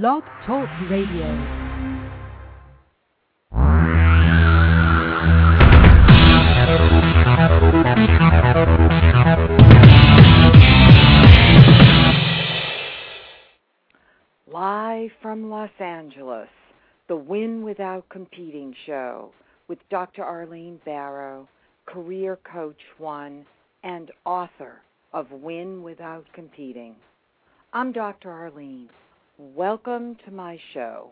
Blog Talk Radio. Live from Los Angeles, the Win Without Competing show with Dr. Arlene Barro, career coach one and author of Win Without Competing. I'm Dr. Arlene. Welcome to my show.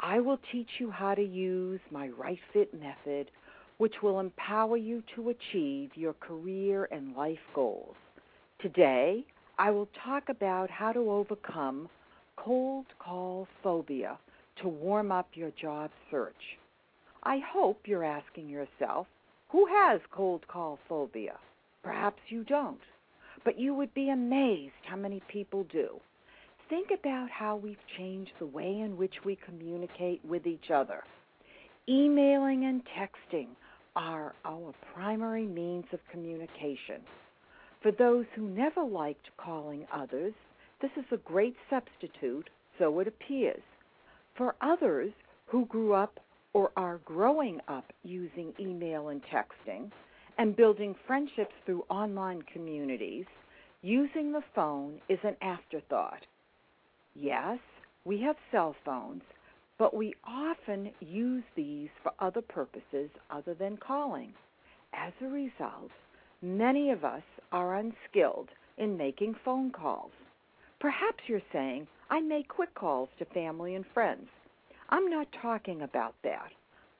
I will teach you how to use my Right Fit method, which will empower you to achieve your career and life goals. Today, I will talk about how to overcome cold call phobia to warm up your job search. I hope you're asking yourself, who has cold call phobia? Perhaps you don't, but you would be amazed how many people do. Think about how we've changed the way in which we communicate with each other. Emailing and texting are our primary means of communication. For those who never liked calling others, this is a great substitute, so it appears. For others who grew up or are growing up using email and texting and building friendships through online communities, using the phone is an afterthought. Yes, we have cell phones, but we often use these for other purposes other than calling. As a result, many of us are unskilled in making phone calls. Perhaps you're saying, I make quick calls to family and friends. I'm not talking about that.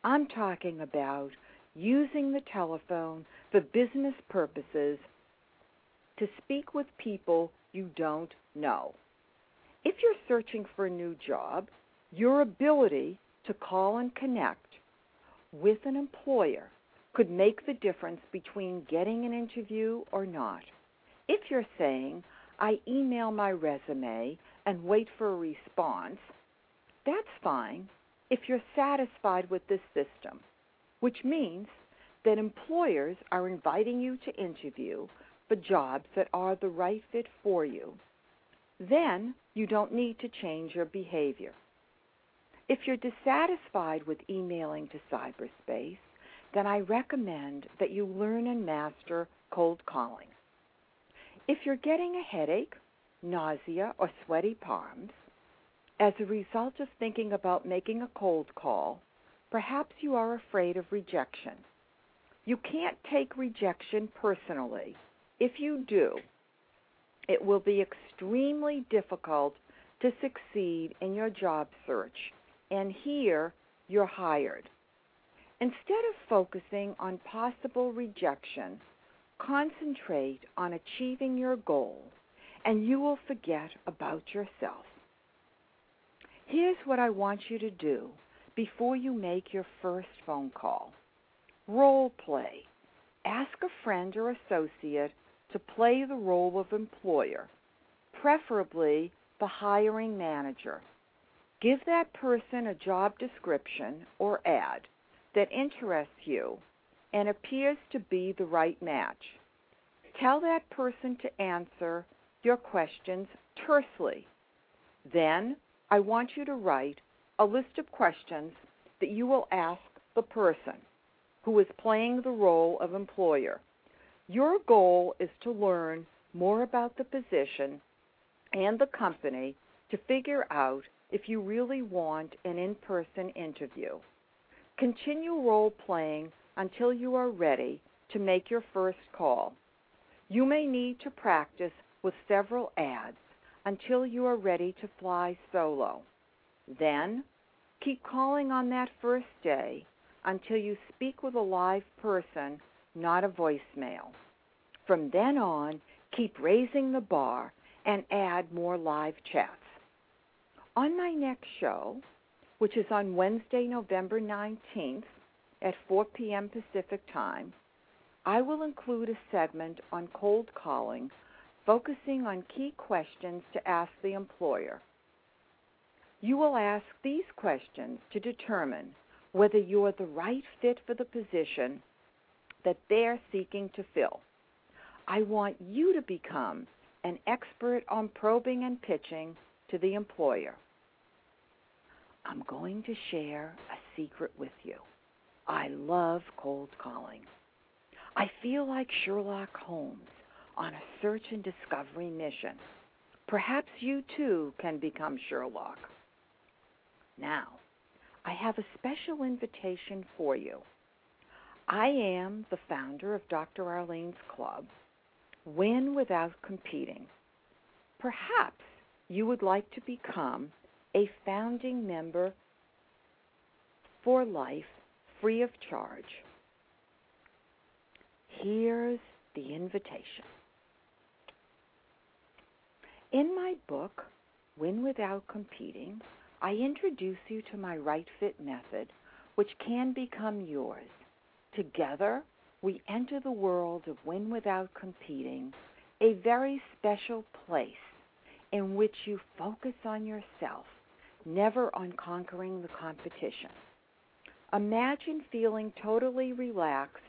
I'm talking about using the telephone for business purposes to speak with people you don't know. If you're searching for a new job, your ability to call and connect with an employer could make the difference between getting an interview or not. If you're saying, I email my resume and wait for a response, that's fine if you're satisfied with this system, which means that employers are inviting you to interview for jobs that are the right fit for you. Then you don't need to change your behavior. If you're dissatisfied with emailing to cyberspace, then I recommend that you learn and master cold calling. If you're getting a headache, nausea, or sweaty palms as a result of thinking about making a cold call, perhaps you are afraid of rejection. You can't take rejection personally. If you do, it will be extremely difficult to succeed in your job search, and here you're hired. Instead of focusing on possible rejection, concentrate on achieving your goal, and you will forget about yourself. Here's what I want you to do before you make your first phone call role play. Ask a friend or associate to play the role of employer, preferably the hiring manager. Give that person a job description or ad that interests you and appears to be the right match. Tell that person to answer your questions tersely. Then I want you to write a list of questions that you will ask the person who is playing the role of employer. Your goal is to learn more about the position and the company to figure out if you really want an in person interview. Continue role playing until you are ready to make your first call. You may need to practice with several ads until you are ready to fly solo. Then, keep calling on that first day until you speak with a live person, not a voicemail. From then on, keep raising the bar and add more live chats. On my next show, which is on Wednesday, November 19th at 4 p.m. Pacific Time, I will include a segment on cold calling focusing on key questions to ask the employer. You will ask these questions to determine whether you're the right fit for the position that they're seeking to fill. I want you to become an expert on probing and pitching to the employer. I'm going to share a secret with you. I love cold calling. I feel like Sherlock Holmes on a search and discovery mission. Perhaps you too can become Sherlock. Now, I have a special invitation for you. I am the founder of Dr. Arlene's Club, Win Without Competing. Perhaps you would like to become a founding member for life free of charge. Here's the invitation. In my book, Win Without Competing, I introduce you to my Right Fit method, which can become yours. Together, we enter the world of Win Without Competing, a very special place in which you focus on yourself, never on conquering the competition. Imagine feeling totally relaxed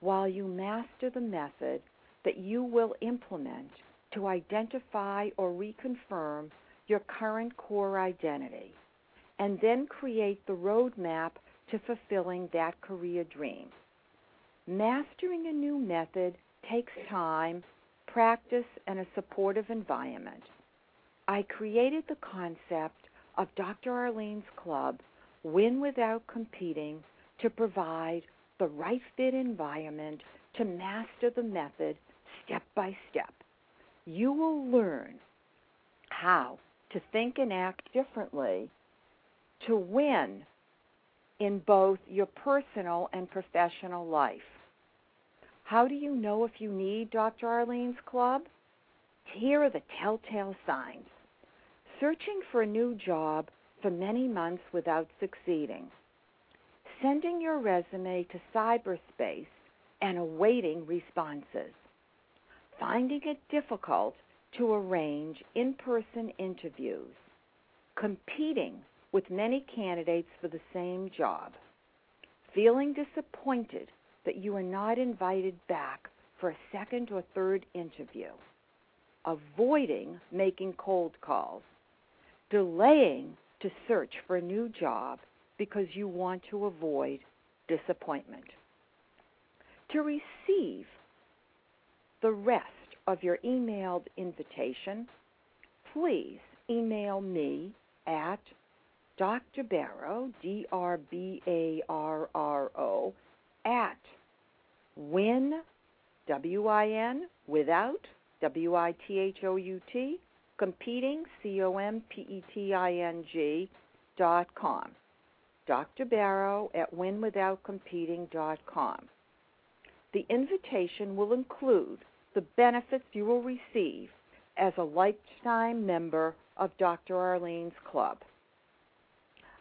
while you master the method that you will implement to identify or reconfirm your current core identity, and then create the roadmap to fulfilling that career dream. Mastering a new method takes time, practice, and a supportive environment. I created the concept of Dr. Arlene's Club, Win Without Competing, to provide the right fit environment to master the method step by step you will learn how to think and act differently to win in both your personal and professional life. How do you know if you need Dr. Arlene's Club? Here are the telltale signs. Searching for a new job for many months without succeeding. Sending your resume to cyberspace and awaiting responses finding it difficult to arrange in person interviews, competing with many candidates for the same job, feeling disappointed that you are not invited back for a second or third interview, avoiding making cold calls, delaying to search for a new job because you want to avoid disappointment. To receive the rest of your emailed invitation, please email me at Dr. Barro, D R B A R R O, at win, W I N, without, W I T H O U T, competing, C O M P E T I N G, dot com. Dr. Barro at winwithoutcompeting.com. The invitation will include the benefits you will receive as a lifetime member of Dr. Arlene's Club.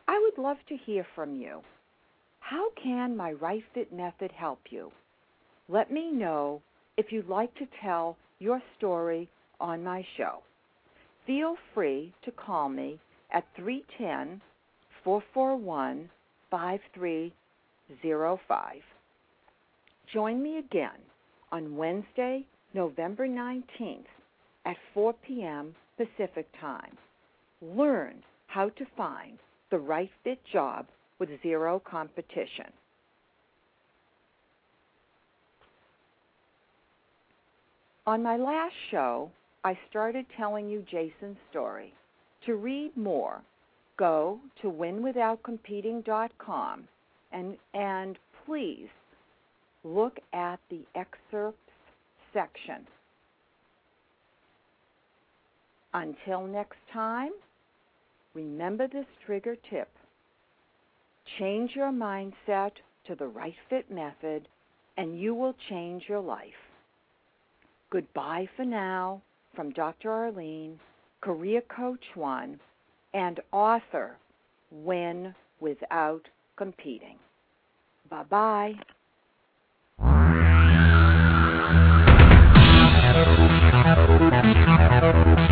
I would love to hear from you. How can my Right Fit method help you? Let me know if you'd like to tell your story on my show. Feel free to call me at 310 441 5305. Join me again on Wednesday, November 19th at 4 p.m. Pacific Time. Learn how to find the right fit job with zero competition. On my last show, I started telling you Jason's story. To read more, go to winwithoutcompeting.com and, and please look at the excerpts section. Until next time, Remember this trigger tip. Change your mindset to the right fit method, and you will change your life. Goodbye for now from Dr. Arlene, career coach one, and author Win Without Competing. Bye bye. Thank you.